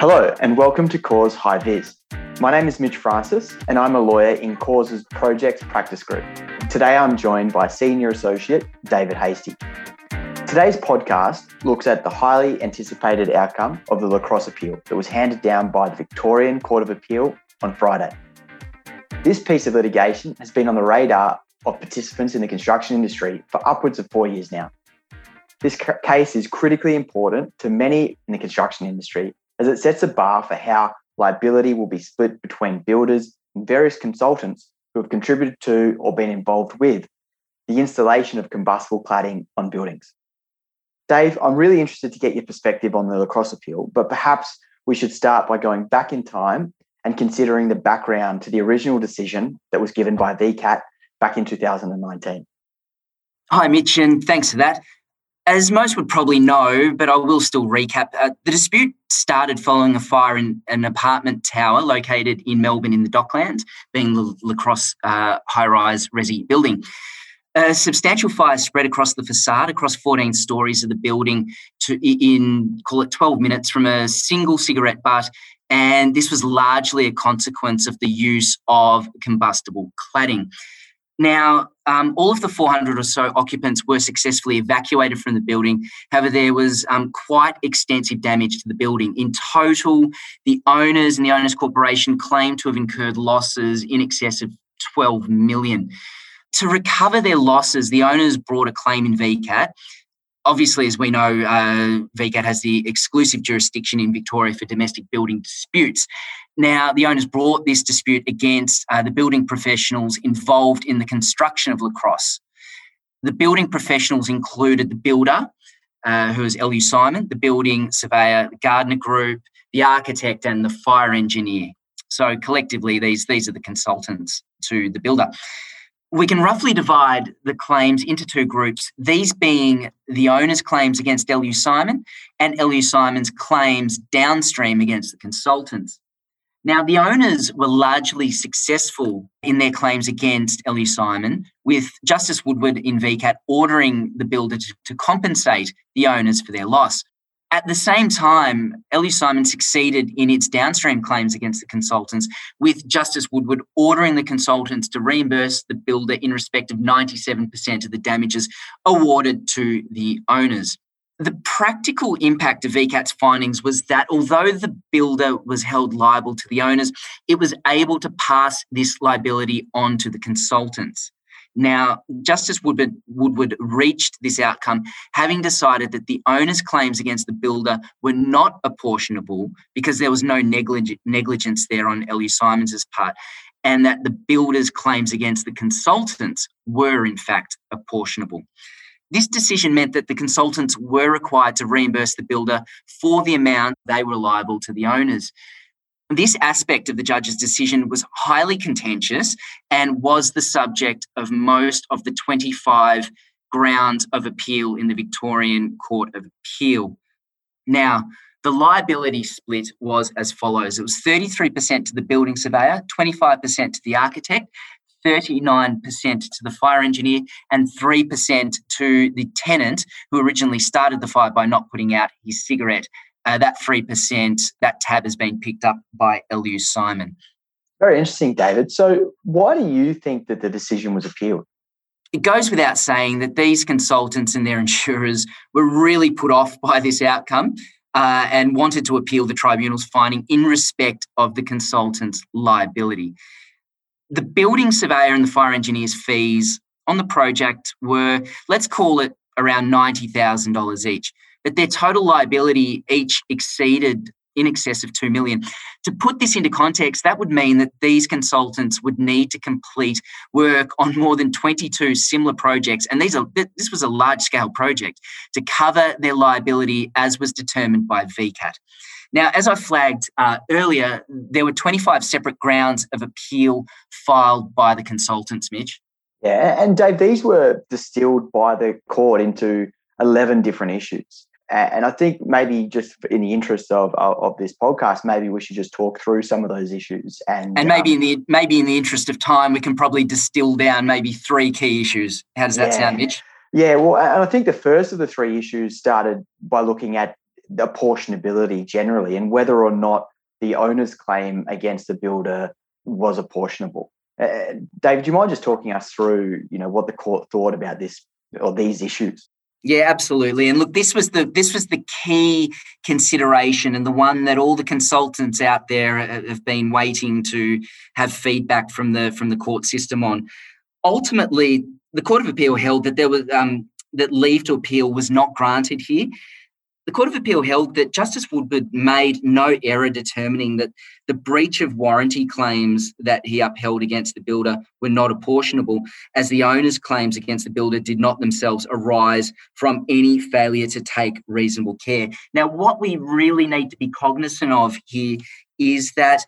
Hello, and welcome to Corrs High Vis. My name is Mitch Francis, and I'm a lawyer in Corrs's Projects Practice Group. Today I'm joined by Senior Associate David Hasty. Today's podcast looks at the highly anticipated outcome of the lacrosse appeal that was handed down by the Victorian Court of Appeal on Friday. This piece of litigation has been on the radar of participants in the construction industry for upwards of four years now. This case is critically important to many in the construction industry as it sets a bar for how liability will be split between builders and various consultants who have contributed to or been involved with the installation of combustible cladding on buildings. Dave, I'm really interested to get your perspective on the lacrosse appeal, but perhaps we should start by going back in time and considering the background to the original decision that was given by VCAT back in 2019. Hi, Mitch, and thanks for that. As most would probably know, but I will still recap, uh, the dispute started following a fire in an apartment tower located in Melbourne in the Docklands, being the Lacrosse uh, high rise resi building. A substantial fire spread across the facade, across 14 stories of the building, to in call it 12 minutes from a single cigarette butt, and this was largely a consequence of the use of combustible cladding. Now, um, all of the 400 or so occupants were successfully evacuated from the building. However, there was um, quite extensive damage to the building. In total, the owners and the owners corporation claim to have incurred losses in excess of 12 million. To recover their losses, the owners brought a claim in VCAT obviously, as we know, uh, VCAT has the exclusive jurisdiction in Victoria for domestic building disputes. Now, the owners brought this dispute against uh, the building professionals involved in the construction of Lacrosse. The building professionals included the builder, uh, who is LU Simon, the building surveyor, the Gardner Group, the architect, and the fire engineer. So collectively, these, these are the consultants to the builder we can roughly divide the claims into two groups, these being the owner's claims against LU Simon and LU Simon's claims downstream against the consultants. Now, the owners were largely successful in their claims against LU Simon, with Justice Woodward in VCAT ordering the builder to, to compensate the owners for their loss. At the same time, LU Simon succeeded in its downstream claims against the consultants, with Justice Woodward ordering the consultants to reimburse the builder in respect of 97% of the damages awarded to the owners. The practical impact of VCAT's findings was that although the builder was held liable to the owners, it was able to pass this liability on to the consultants. Now, Justice Woodward, Woodward reached this outcome having decided that the owner's claims against the builder were not apportionable because there was no negligence there on LU Simons's part, and that the builder's claims against the consultants were, in fact, apportionable. This decision meant that the consultants were required to reimburse the builder for the amount they were liable to the owners. This aspect of the judge's decision was highly contentious and was the subject of most of the 25 grounds of appeal in the Victorian Court of Appeal. Now, the liability split was as follows it was 33% to the building surveyor, 25% to the architect, 39% to the fire engineer, and 3% to the tenant who originally started the fire by not putting out his cigarette uh, that 3%, that tab has been picked up by LU Simon. Very interesting, David. So, why do you think that the decision was appealed? It goes without saying that these consultants and their insurers were really put off by this outcome uh, and wanted to appeal the tribunal's finding in respect of the consultant's liability. The building surveyor and the fire engineer's fees on the project were, let's call it around $90,000 each but their total liability each exceeded in excess of 2 million. To put this into context, that would mean that these consultants would need to complete work on more than 22 similar projects. And these are, this was a large scale project to cover their liability as was determined by VCAT. Now, as I flagged uh, earlier, there were 25 separate grounds of appeal filed by the consultants, Mitch. Yeah, and Dave, these were distilled by the court into 11 different issues. And I think maybe just in the interest of, of, of this podcast, maybe we should just talk through some of those issues. And and maybe um, in the maybe in the interest of time, we can probably distill down maybe three key issues. How does that yeah. sound, Mitch? Yeah, well, and I think the first of the three issues started by looking at the apportionability generally and whether or not the owner's claim against the builder was apportionable. Uh, David, do you mind just talking us through, you know, what the court thought about this or these issues? Yeah, absolutely. And look, this was the this was the key consideration and the one that all the consultants out there have been waiting to have feedback from the from the court system on. Ultimately, the Court of Appeal held that there was um, that leave to appeal was not granted here, the Court of Appeal held that Justice Woodward made no error determining that the breach of warranty claims that he upheld against the builder were not apportionable, as the owner's claims against the builder did not themselves arise from any failure to take reasonable care. Now, what we really need to be cognizant of here is that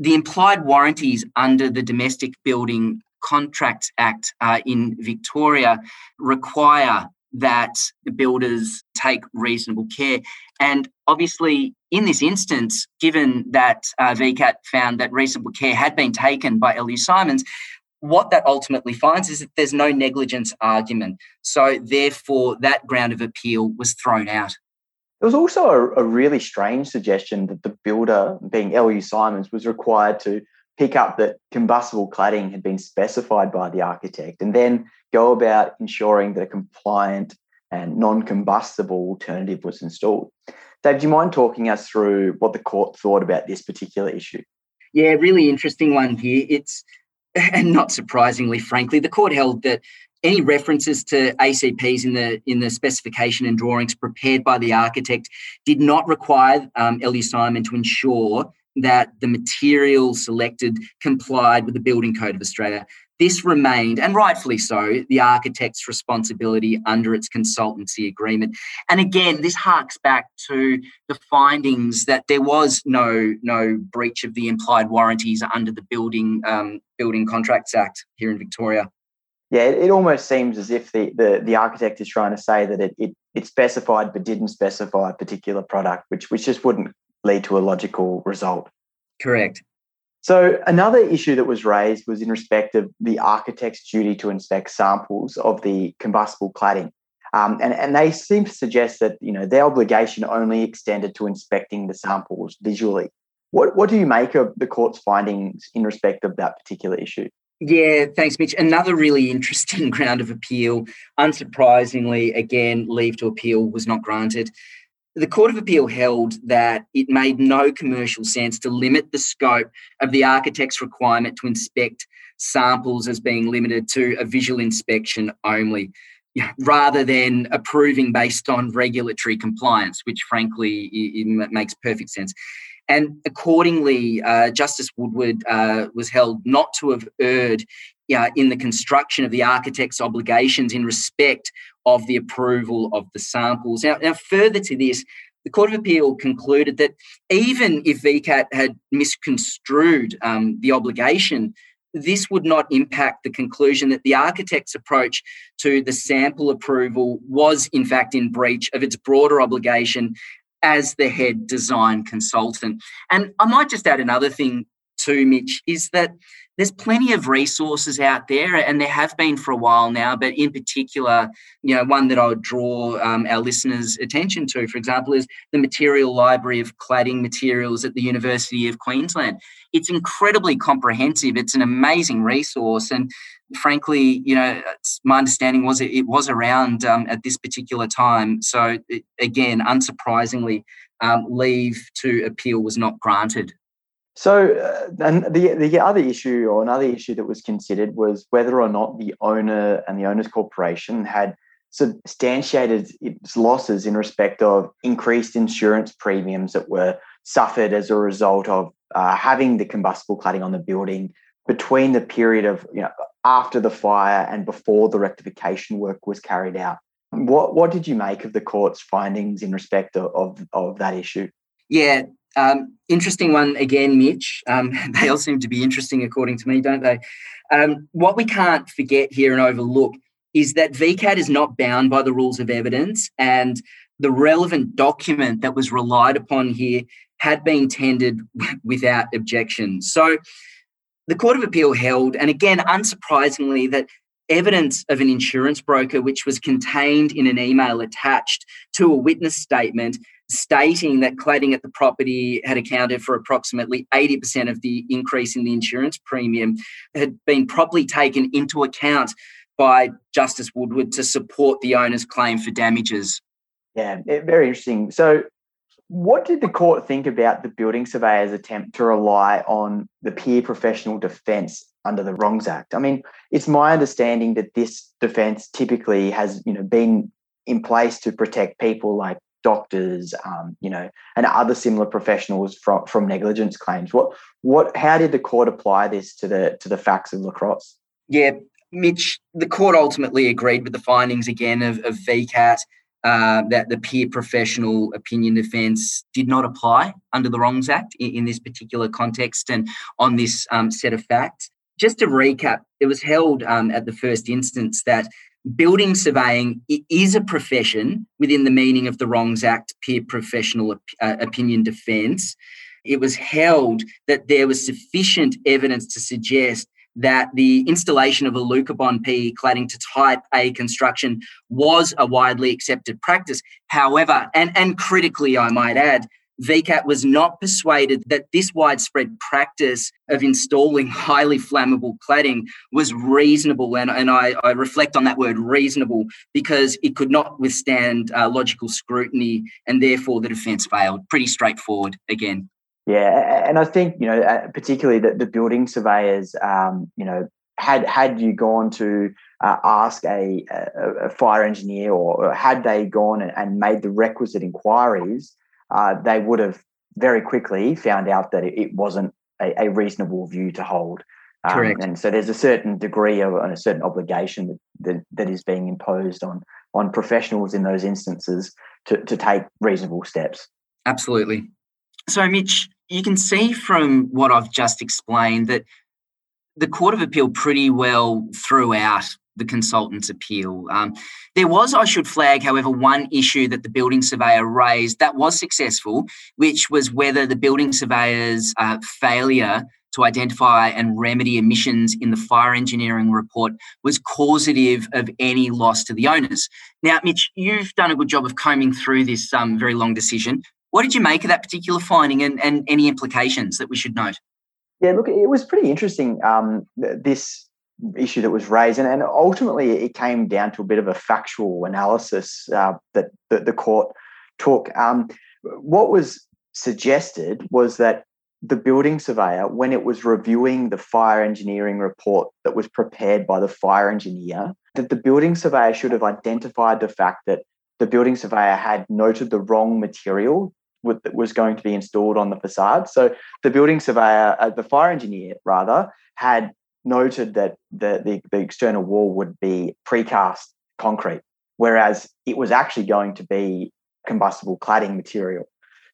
the implied warranties under the Domestic Building Contracts Act uh, in Victoria require that the builders take reasonable care. And obviously, in this instance, given that uh, VCAT found that reasonable care had been taken by LU Simons, what that ultimately finds is that there's no negligence argument. So, therefore, that ground of appeal was thrown out. There was also a, a really strange suggestion that the builder, being LU Simons, was required to pick up that combustible cladding had been specified by the architect and then go about ensuring that a compliant and non-combustible alternative was installed. Dave, do you mind talking us through what the court thought about this particular issue? Yeah, really interesting one here. It's and not surprisingly, frankly, the court held that any references to ACPs in the in the specification and drawings prepared by the architect did not require um, LU Simon to ensure that the material selected complied with the Building Code of Australia. This remained, and rightfully so, the architect's responsibility under its consultancy agreement. And again, this harks back to the findings that there was no, no breach of the implied warranties under the Building, um, Building Contracts Act here in Victoria. Yeah, it, it almost seems as if the, the, the architect is trying to say that it, it, it specified but didn't specify a particular product, which, which just wouldn't lead to a logical result. Correct. So, another issue that was raised was in respect of the architect's duty to inspect samples of the combustible cladding. Um, and, and they seem to suggest that you know their obligation only extended to inspecting the samples visually. What, what do you make of the court's findings in respect of that particular issue? Yeah, thanks, Mitch. Another really interesting ground of appeal. Unsurprisingly, again, leave to appeal was not granted the Court of Appeal held that it made no commercial sense to limit the scope of the architect's requirement to inspect samples as being limited to a visual inspection only, rather than approving based on regulatory compliance, which frankly it, makes perfect sense. And accordingly, uh, Justice Woodward uh, was held not to have erred uh, in the construction of the architect's obligations in respect of the approval of the samples. Now, now, further to this, the Court of Appeal concluded that even if VCAT had misconstrued um, the obligation, this would not impact the conclusion that the architect's approach to the sample approval was, in fact, in breach of its broader obligation as the head design consultant. And I might just add another thing too, Mitch, is that there's plenty of resources out there, and there have been for a while now. But in particular, you know, one that I would draw um, our listeners' attention to, for example, is the Material Library of Cladding Materials at the University of Queensland. It's incredibly comprehensive. It's an amazing resource, and frankly, you know, my understanding was it, it was around um, at this particular time. So it, again, unsurprisingly, um, leave to appeal was not granted. So, uh, and the the other issue or another issue that was considered was whether or not the owner and the owners corporation had substantiated its losses in respect of increased insurance premiums that were suffered as a result of uh, having the combustible cladding on the building between the period of you know after the fire and before the rectification work was carried out. What what did you make of the court's findings in respect of, of, of that issue? Yeah, um, interesting one again, Mitch. Um, they all seem to be interesting according to me, don't they? Um, what we can't forget here and overlook is that VCAT is not bound by the rules of evidence, and the relevant document that was relied upon here had been tendered without objection. So the Court of Appeal held, and again, unsurprisingly, that evidence of an insurance broker, which was contained in an email attached to a witness statement, stating that cladding at the property had accounted for approximately 80% of the increase in the insurance premium had been properly taken into account by Justice Woodward to support the owner's claim for damages. Yeah, eh, very interesting. So, what did the court think about the building surveyor's attempt to rely on the peer professional defence under the Wrongs Act? I mean, it's my understanding that this defence typically has, you know, been in place to protect people like doctors, um, you know, and other similar professionals from from negligence claims. What what? How did the court apply this to the to the facts of lacrosse? Yeah, Mitch, the court ultimately agreed with the findings again of, of VCAT uh, that the peer professional opinion defence did not apply under the Wrongs Act in, in this particular context and on this um, set of facts. Just to recap, it was held um, at the first instance that building surveying is a profession within the meaning of the Wrongs Act peer professional op- uh, opinion defence. It was held that there was sufficient evidence to suggest that the installation of a Alucobond PE cladding to type A construction was a widely accepted practice. However, and, and critically, I might add, VCAT was not persuaded that this widespread practice of installing highly flammable cladding was reasonable. And, and I, I reflect on that word reasonable because it could not withstand uh, logical scrutiny and therefore the defence failed. Pretty straightforward again. Yeah, and I think you know, uh, particularly that the building surveyors, um, you know, had had you gone to uh, ask a, a, a, fire engineer, or, had they gone and made the requisite inquiries, uh, they would have very quickly found out that it, wasn't a, a, reasonable view to hold. Um, Correct. And so there's a certain degree of and a certain obligation that, that, that is being imposed on on professionals in those instances to, to take reasonable steps. Absolutely. So, Mitch, you can see from what I've just explained that the Court of Appeal pretty well threw out the consultant's appeal. Um, there was, I should flag, however, one issue that the building surveyor raised that was successful, which was whether the building surveyor's uh, failure to identify and remedy emissions in the fire engineering report was causative of any loss to the owners. Now, Mitch, you've done a good job of combing through this um, very long decision. What did you make of that particular finding and, and any implications that we should note? Yeah, look, it was pretty interesting, um, this issue that was raised, and, and ultimately it came down to a bit of a factual analysis uh, that, that the court took. Um, what was suggested was that the building surveyor, when it was reviewing the fire engineering report that was prepared by the fire engineer, that the building surveyor should have identified the fact that the building surveyor had noted the wrong material that was going to be installed on the facade. So the building surveyor, uh, the fire engineer rather, had noted that the, the, the external wall would be precast concrete, whereas it was actually going to be combustible cladding material.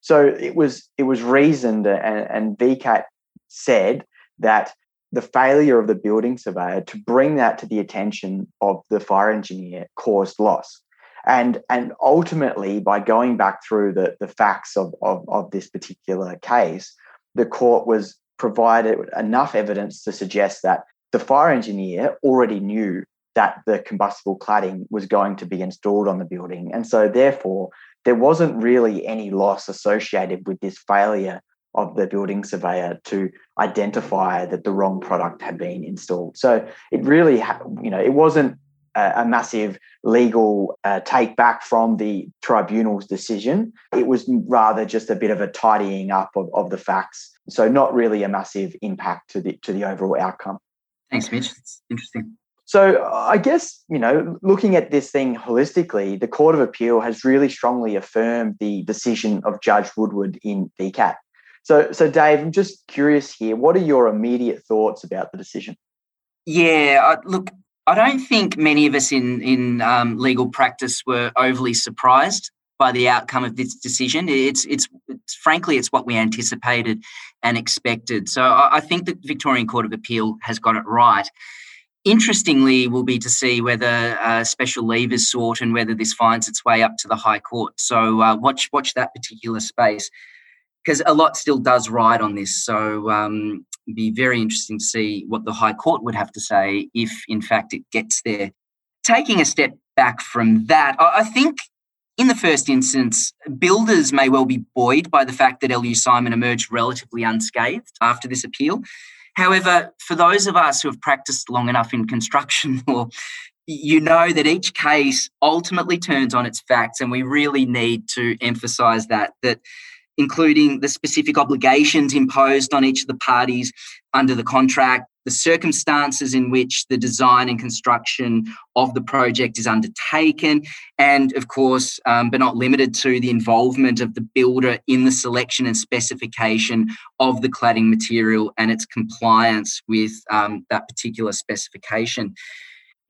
So it was it was reasoned, and, and VCAT said that the failure of the building surveyor to bring that to the attention of the fire engineer caused loss and and ultimately by going back through the the facts of of, of this particular case the court was provided enough evidence to suggest that the fire engineer already knew that the combustible cladding was going to be installed on the building. And so therefore there wasn't really any loss associated with this failure of the building surveyor to identify that the wrong product had been installed. So it really you know it wasn't a, massive legal uh, take back from the tribunal's decision. It was rather just a bit of a tidying up of, of the facts. So not really a massive impact to the to the overall outcome. Thanks, Mitch. It's interesting. So I guess, you know, looking at this thing holistically, the Court of Appeal has really strongly affirmed the decision of Judge Woodward in VCAT. So, so Dave, I'm just curious here. What are your immediate thoughts about the decision? Yeah, look, I don't think many of us in in um, legal practice were overly surprised by the outcome of this decision. It's, it's, it's frankly it's what we anticipated and expected. So I, I think the Victorian Court of Appeal has got it right. Interestingly, will be to see whether uh, special leave is sought and whether this finds its way up to the High Court. So uh, watch watch that particular space because a lot still does ride on this. So um, be very interesting to see what the High Court would have to say if, in fact, it gets there. Taking a step back from that, I think in the first instance, builders may well be buoyed by the fact that LU Simon emerged relatively unscathed after this appeal. However, for those of us who have practiced long enough in construction law, you know that each case ultimately turns on its facts, and we really need to emphasize that that including the specific obligations imposed on each of the parties under the contract, the circumstances in which the design and construction of the project is undertaken, and of course, um, but not limited to, the involvement of the builder in the selection and specification of the cladding material and its compliance with um, that particular specification.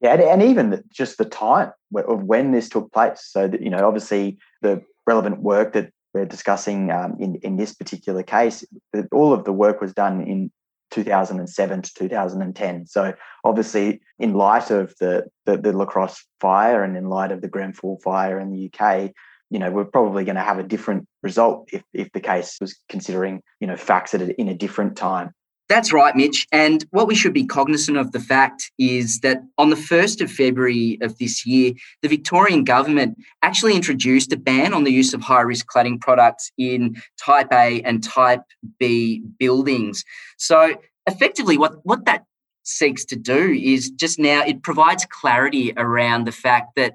Yeah, and even just the time of when this took place. So that you know, obviously, the relevant work that we're discussing um, in in this particular case, all of the work was done in 2007 to 2010. So obviously, in light of the, the, the Lacrosse fire and in light of the Grenfell fire in the UK, you know, we're probably going to have a different result if, if the case was considering, you know, facts at in a different time. That's right, Mitch. And what we should be cognizant of the fact is that on the 1st of February of this year, the Victorian government actually introduced a ban on the use of high risk cladding products in Type A and Type B buildings. So effectively, what, what that seeks to do is just now it provides clarity around the fact that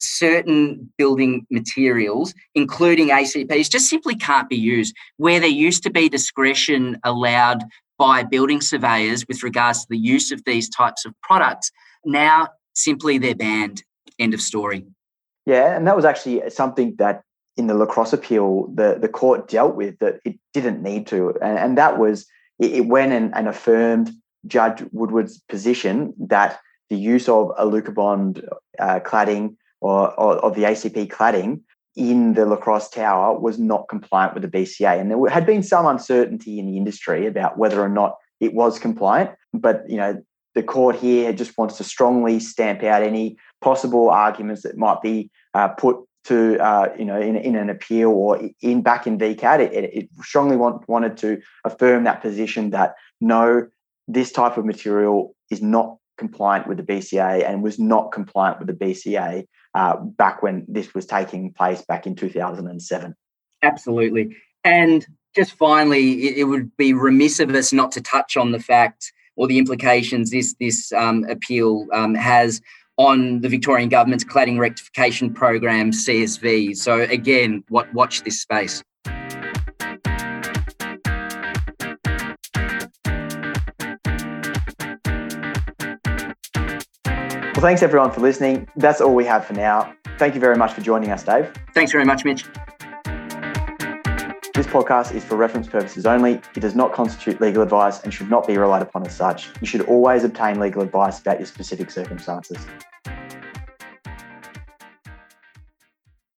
certain building materials, including ACPs, just simply can't be used. Where there used to be discretion allowed by building surveyors with regards to the use of these types of products. Now, simply they're banned. End of story. Yeah, and that was actually something that in the lacrosse appeal, the, the court dealt with that it didn't need to. And, and that was, it, it went and, and, affirmed Judge Woodward's position that the use of a Alucobond uh, cladding or, or of the ACP cladding in the Lacrosse Tower was not compliant with the BCA. And there had been some uncertainty in the industry about whether or not it was compliant. But, you know, the court here just wants to strongly stamp out any possible arguments that might be uh, put to, uh, you know, in, in an appeal or in back in VCAT. It, it strongly want, wanted to affirm that position that no, this type of material is not compliant with the BCA and was not compliant with the BCA uh, back when this was taking place back in 2007. Absolutely. And just finally, it, it, would be remiss of us not to touch on the fact or the implications this this um, appeal um, has on the Victorian government's cladding rectification program CSV. So again, what watch this space. Well, thanks everyone for listening. That's all we have for now. Thank you very much for joining us, Dave. Thanks very much, Mitch. This podcast is for reference purposes only. It does not constitute legal advice and should not be relied upon as such. You should always obtain legal advice about your specific circumstances.